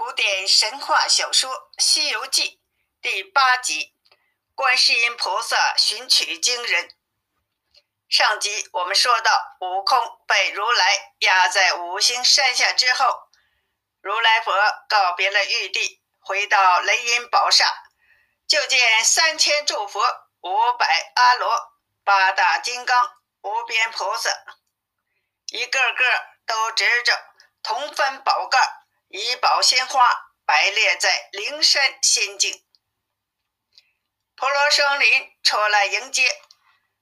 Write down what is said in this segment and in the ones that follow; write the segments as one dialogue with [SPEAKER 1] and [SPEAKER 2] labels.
[SPEAKER 1] 古典神话小说《西游记》第八集：观世音菩萨寻取经人。上集我们说到，悟空被如来压在五行山下之后，如来佛告别了玉帝，回到雷音宝刹，就见三千诸佛、五百阿罗、八大金刚、无边菩萨，一个个都执着铜分宝盖。以宝鲜花摆列在灵山仙境，婆罗生林出来迎接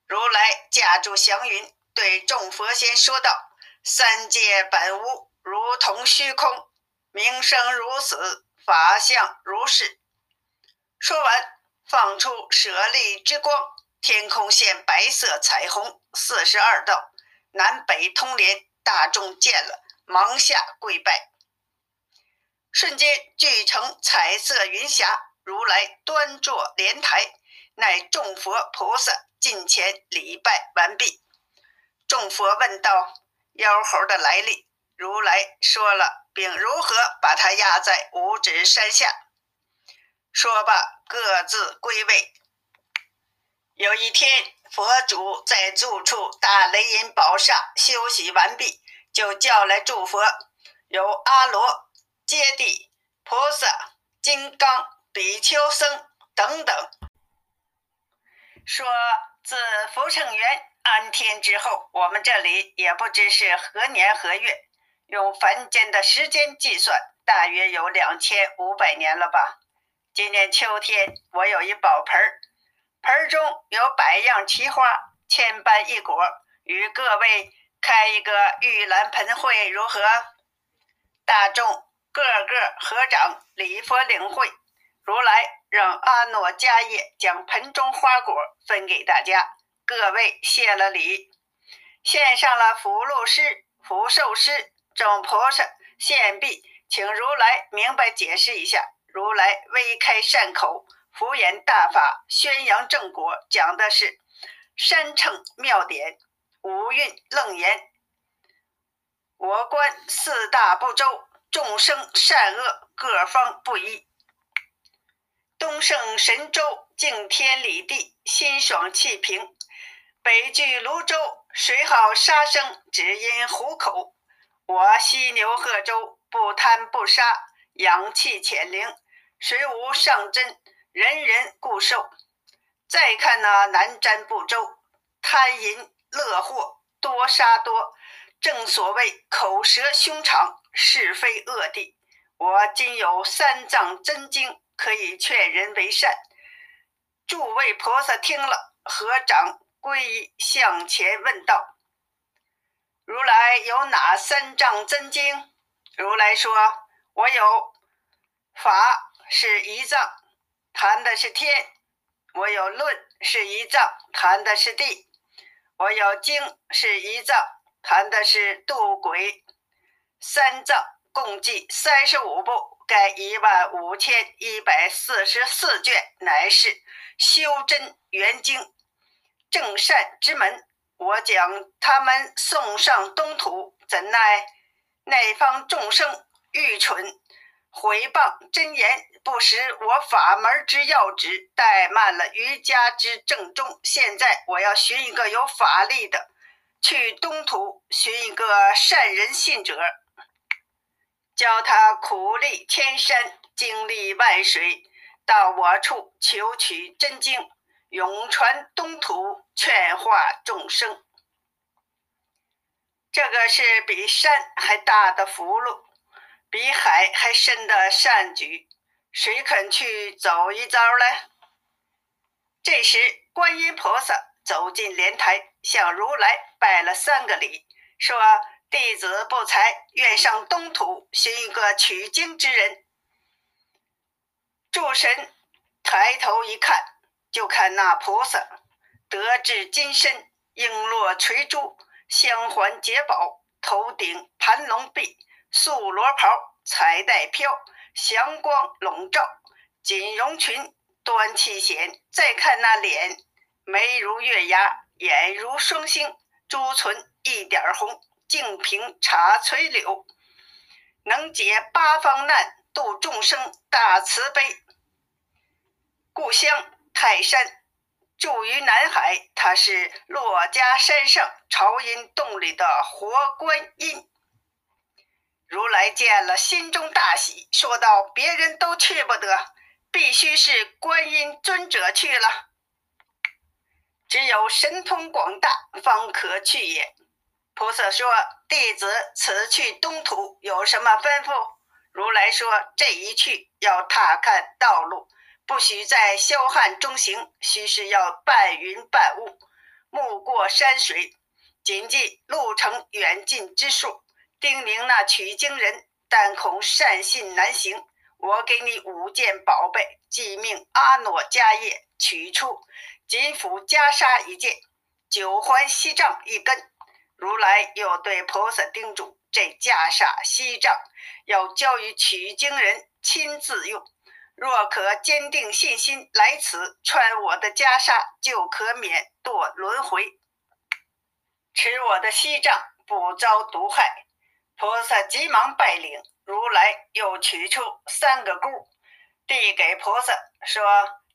[SPEAKER 1] 如来，驾住祥云，对众佛仙说道：“三界本无，如同虚空，名声如死，法相如是。”说完，放出舍利之光，天空现白色彩虹四十二道，南北通连。大众见了，忙下跪拜。瞬间聚成彩色云霞，如来端坐莲台，乃众佛菩萨近前礼拜完毕。众佛问道：“妖猴的来历？”如来说了，并如何把他压在五指山下。说罢，各自归位。有一天，佛祖在住处大雷音宝刹休息完毕，就叫来诸佛，由阿罗。揭谛、菩萨、金刚、比丘僧等等，说自福成园安天之后，我们这里也不知是何年何月，用凡间的时间计算，大约有两千五百年了吧。今年秋天，我有一宝盆儿，盆中有百样奇花，千般异果，与各位开一个玉兰盆会如何？大众。个个合掌礼佛领会，如来让阿诺迦叶将盆中花果分给大家，各位谢了礼，献上了福禄诗、福寿诗，众菩萨献毕，请如来明白解释一下。如来微开善口，敷衍大法，宣扬正果，讲的是山乘妙典，五蕴楞严，我观四大部洲。众生善恶各方不一，东胜神州敬天理地心爽气平，北距泸州水好杀生只因虎口。我西牛贺州不贪不杀阳气潜灵，水无上真人人固寿。再看那南瞻部洲贪淫乐祸多杀多。正所谓口舌凶长，是非恶地。我今有三藏真经，可以劝人为善。诸位菩萨听了，合掌皈依，向前问道：“如来有哪三藏真经？”如来说：“我有法是一藏，谈的是天；我有论是一藏，谈的是地；我有经是一藏。”谈的是渡鬼三藏，共计三十五部，该一万五千一百四十四卷，乃是修真圆经，正善之门。我将他们送上东土，怎奈那方众生愚蠢，回谤真言，不识我法门之要旨，怠慢了瑜伽之正宗。现在我要寻一个有法力的。去东土寻一个善人信者，教他苦历千山，经历万水，到我处求取真经，永传东土，劝化众生。这个是比山还大的福禄，比海还深的善举，谁肯去走一遭呢？这时，观音菩萨。走进莲台，向如来拜了三个礼，说：“弟子不才，愿上东土寻一个取经之人。”诸神抬头一看，就看那菩萨德智金身，璎珞垂珠，香环结宝，头顶盘龙臂，素罗袍，彩带飘，祥光笼罩，锦绒裙，端气显。再看那脸。眉如月牙，眼如双星，朱唇一点红，净瓶茶垂柳，能解八方难，度众生大慈悲。故乡泰山，住于南海，他是珞珈山上朝阴洞里的活观音。如来见了，心中大喜，说道：“别人都去不得，必须是观音尊者去了。只有神通广大，方可去也。”菩萨说：“弟子此去东土有什么吩咐？”如来说：“这一去要踏看道路，不许在霄汉中行，须是要半云半雾，目过山水，谨记路程远近之数。”叮咛那取经人，但恐善信难行。我给你五件宝贝，即命阿诺迦叶取出金斧袈裟一件，九环锡杖一根。如来又对菩萨叮嘱：这袈裟、锡杖要交于取经人亲自用。若可坚定信心来此穿我的袈裟，就可免堕轮回；持我的锡杖，不遭毒害。菩萨急忙拜领，如来又取出三个箍，递给菩萨，说：“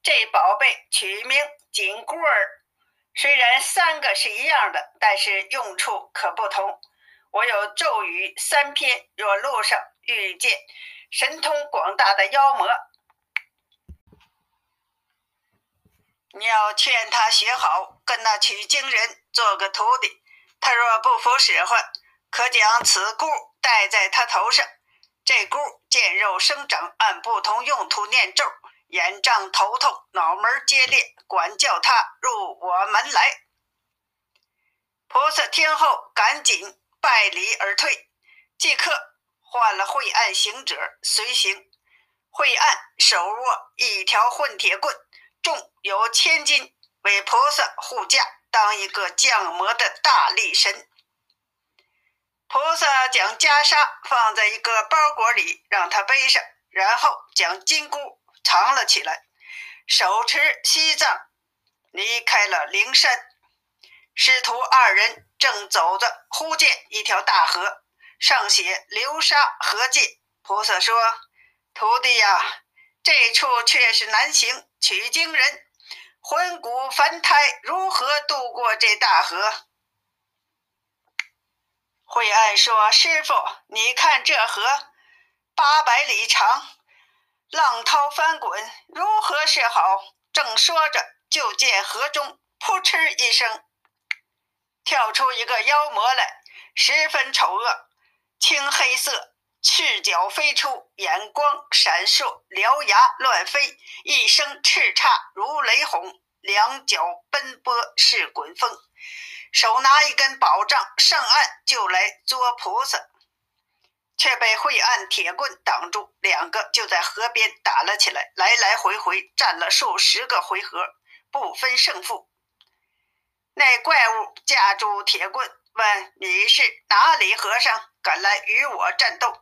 [SPEAKER 1] 这宝贝取名紧箍儿。虽然三个是一样的，但是用处可不同。我有咒语三篇，若路上遇见神通广大的妖魔，你要劝他学好，跟那取经人做个徒弟。他若不服使唤。”可将此箍戴在他头上，这箍见肉生长，按不同用途念咒，眼胀、头痛、脑门儿接裂，管教他入我门来。菩萨听后，赶紧拜礼而退，即刻换了晦暗行者随行。晦暗手握一条混铁棍，重有千斤，为菩萨护驾，当一个降魔的大力神。菩萨将袈裟放在一个包裹里，让他背上，然后将金箍藏了起来，手持西藏，离开了灵山。师徒二人正走着，忽见一条大河，上写“流沙河界”。菩萨说：“徒弟呀，这处却是难行，取经人魂骨凡胎，如何渡过这大河？”惠安说：“师傅，你看这河八百里长，浪涛翻滚，如何是好？”正说着，就见河中扑哧一声，跳出一个妖魔来，十分丑恶，青黑色，赤脚飞出，眼光闪烁，獠牙乱飞，一声叱咤如雷轰，两脚奔波似滚风。手拿一根宝杖上岸就来捉菩萨，却被晦暗铁棍挡住，两个就在河边打了起来，来来回回战了数十个回合，不分胜负。那怪物架住铁棍，问：“你是哪里和尚，敢来与我战斗？”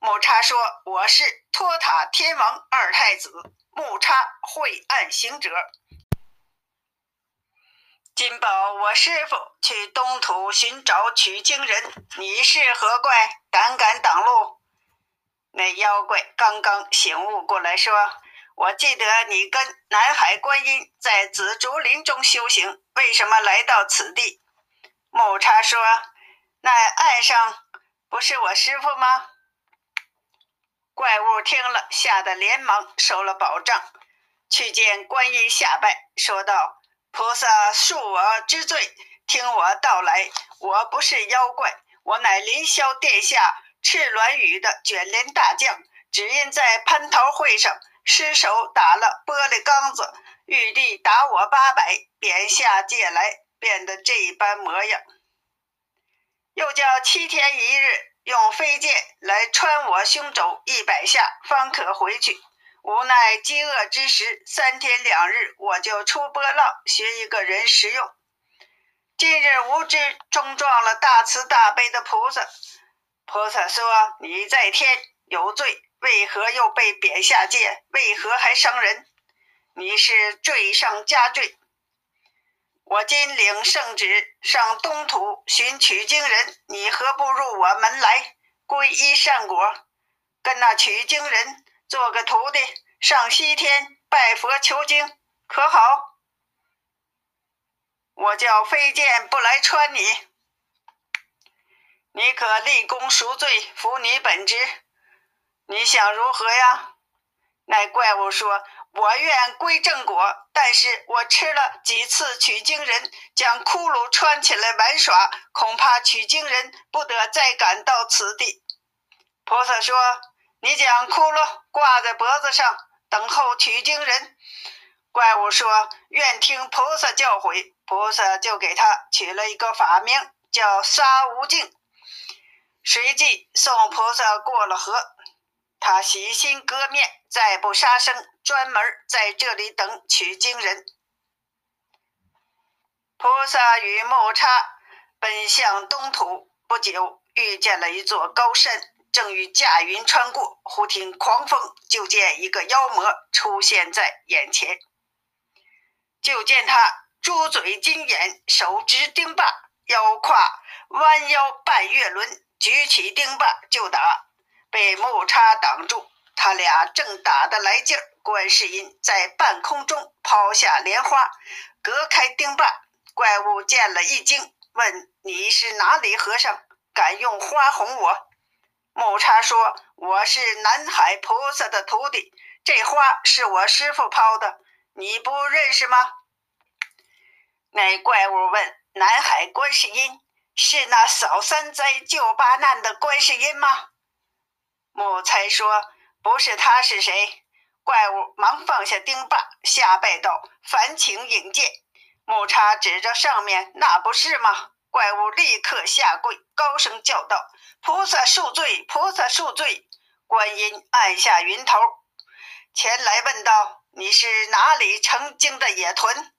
[SPEAKER 1] 木叉说：“我是托塔天王二太子木叉晦暗行者。”金宝，我师傅去东土寻找取经人，你是何怪？胆敢挡路？那妖怪刚刚醒悟过来，说：“我记得你跟南海观音在紫竹林中修行，为什么来到此地？”木叉说：“那岸上不是我师傅吗？”怪物听了，吓得连忙收了宝杖，去见观音下拜，说道。菩萨恕我之罪，听我道来。我不是妖怪，我乃凌霄殿下赤鸾羽的卷帘大将，只因在蟠桃会上失手打了玻璃缸子，玉帝打我八百，贬下界来，变得这般模样。又叫七天一日用飞剑来穿我胸肘一百下，方可回去。无奈饥饿之时，三天两日我就出波浪，学一个人食用。今日无知冲撞了大慈大悲的菩萨。菩萨说：“你在天有罪，为何又被贬下界？为何还伤人？你是罪上加罪。我今领圣旨，上东土寻取经人，你何不入我门来，皈依善果？”跟那取经人做个徒弟，上西天拜佛求经，可好？我叫飞剑不来穿你，你可立功赎罪，服你本职。你想如何呀？那怪物说。我愿归正果，但是我吃了几次取经人将骷髅穿起来玩耍，恐怕取经人不得再赶到此地。菩萨说：“你将骷髅挂在脖子上，等候取经人。”怪物说：“愿听菩萨教诲。”菩萨就给他取了一个法名，叫沙无净，随即送菩萨过了河。他洗心革面，再不杀生，专门在这里等取经人。菩萨与木叉奔向东土，不久遇见了一座高山，正欲驾云穿过，忽听狂风，就见一个妖魔出现在眼前。就见他猪嘴金眼，手执钉耙，腰胯弯腰半月轮，举起钉耙就打。被木叉挡住，他俩正打得来劲儿，观世音在半空中抛下莲花，隔开钉耙。怪物见了一惊，问：“你是哪里和尚？敢用花哄我？”木叉说：“我是南海菩萨的徒弟，这花是我师傅抛的，你不认识吗？”那怪物问：“南海观世音是那扫三灾、救八难的观世音吗？”木才说：“不是他是谁？”怪物忙放下钉耙，下拜道：“烦请引荐。”木叉指着上面：“那不是吗？”怪物立刻下跪，高声叫道：“菩萨恕罪！菩萨恕罪！”观音按下云头，前来问道：“你是哪里成精的野豚，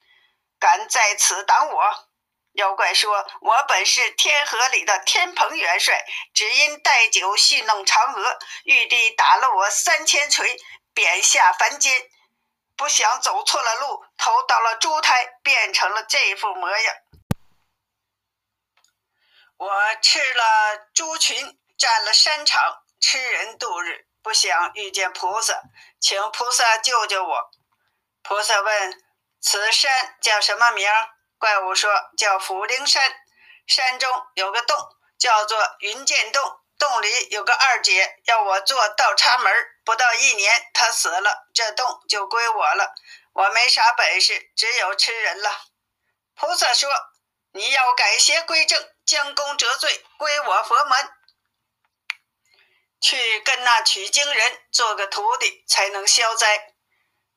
[SPEAKER 1] 敢在此挡我？”妖怪说：“我本是天河里的天蓬元帅，只因带酒戏弄嫦娥，玉帝打了我三千锤，贬下凡间。不想走错了路，投到了猪胎，变成了这副模样。我吃了猪群，占了山场，吃人度日。不想遇见菩萨，请菩萨救救我。”菩萨问：“此山叫什么名？”怪物说：“叫福陵山，山中有个洞，叫做云剑洞。洞里有个二姐，要我做倒插门。不到一年，她死了，这洞就归我了。我没啥本事，只有吃人了。”菩萨说：“你要改邪归正，将功折罪，归我佛门，去跟那取经人做个徒弟，才能消灾。”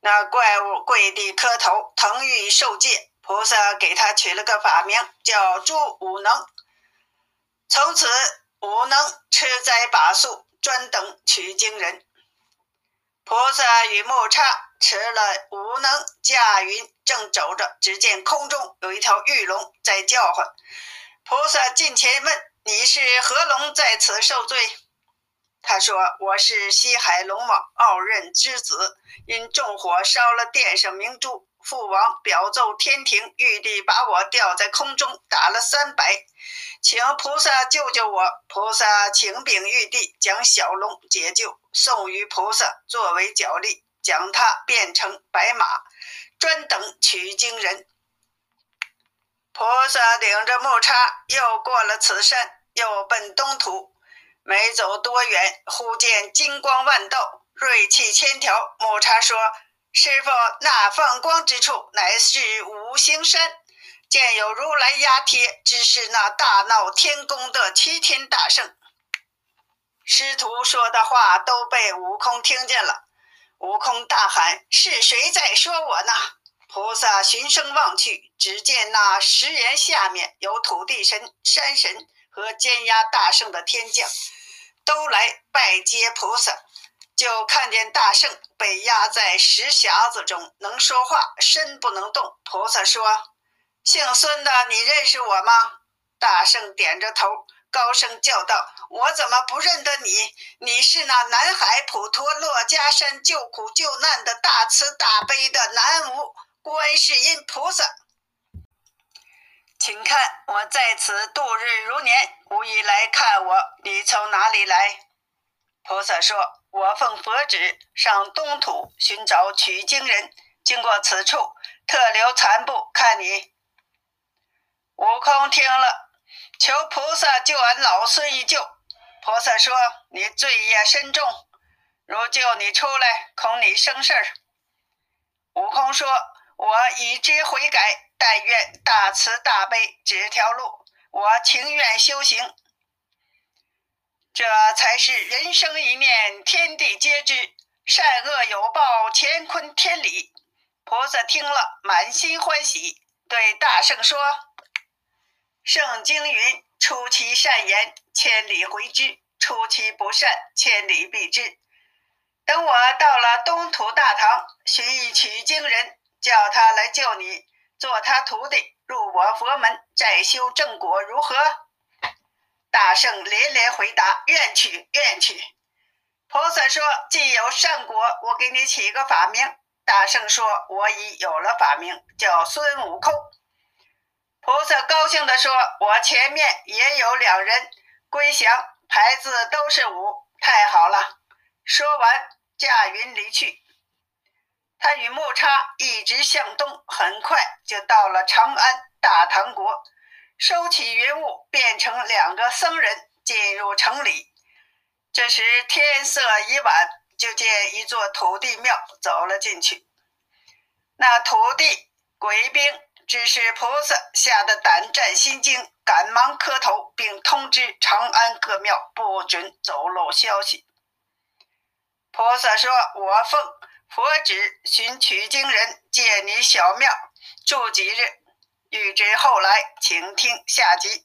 [SPEAKER 1] 那怪物跪地磕头，腾欲受戒。菩萨给他取了个法名，叫朱武能。从此，武能吃斋把素，专等取经人。菩萨与木叉吃了武能驾云，正走着，只见空中有一条玉龙在叫唤。菩萨近前问：“你是何龙在此受罪？”他说：“我是西海龙王傲任之子，因纵火烧了殿上明珠。”父王表奏天庭，玉帝把我吊在空中打了三百，请菩萨救救我。菩萨请禀玉帝，将小龙解救，送于菩萨作为脚力，将他变成白马，专等取经人。菩萨领着木叉，又过了此山，又奔东土。没走多远，忽见金光万道，锐气千条。木叉说。师傅，那放光之处乃是五行山，见有如来压贴，只是那大闹天宫的齐天大圣。师徒说的话都被悟空听见了，悟空大喊：“是谁在说我呢？”菩萨循声望去，只见那石岩下面有土地神、山神和监压大圣的天将，都来拜接菩萨。就看见大圣被压在石匣子中，能说话，身不能动。菩萨说：“姓孙的，你认识我吗？”大圣点着头，高声叫道：“我怎么不认得你？你是那南海普陀珞珈山救苦救难的大慈大悲的南无观世音菩萨。请看，我在此度日如年，无意来看我。你从哪里来？”菩萨说：“我奉佛旨上东土寻找取经人，经过此处，特留残部看你。”悟空听了，求菩萨救俺老孙一救。菩萨说：“你罪业深重，如救你出来，恐你生事儿。”悟空说：“我已知悔改，但愿大慈大悲指条路，我情愿修行。”这才是人生一念，天地皆知；善恶有报，乾坤天理。菩萨听了，满心欢喜，对大圣说：“圣经云：出其善言，千里回之；出其不善，千里避之。等我到了东土大唐，寻一取经人，叫他来救你，做他徒弟，入我佛门，再修正果，如何？”大圣连连回答：“愿取，愿取。”菩萨说：“既有善果，我给你起个法名。”大圣说：“我已有了法名，叫孙悟空。”菩萨高兴地说：“我前面也有两人归降，牌子都是五，太好了。”说完，驾云离去。他与木叉一直向东，很快就到了长安大唐国。收起云雾，变成两个僧人进入城里。这时天色已晚，就见一座土地庙走了进去。那土地鬼兵只是菩萨，吓得胆战心惊，赶忙磕头，并通知长安各庙不准走漏消息。菩萨说：“我奉佛指寻取经人，借你小庙住几日。”欲知后来，请听下集。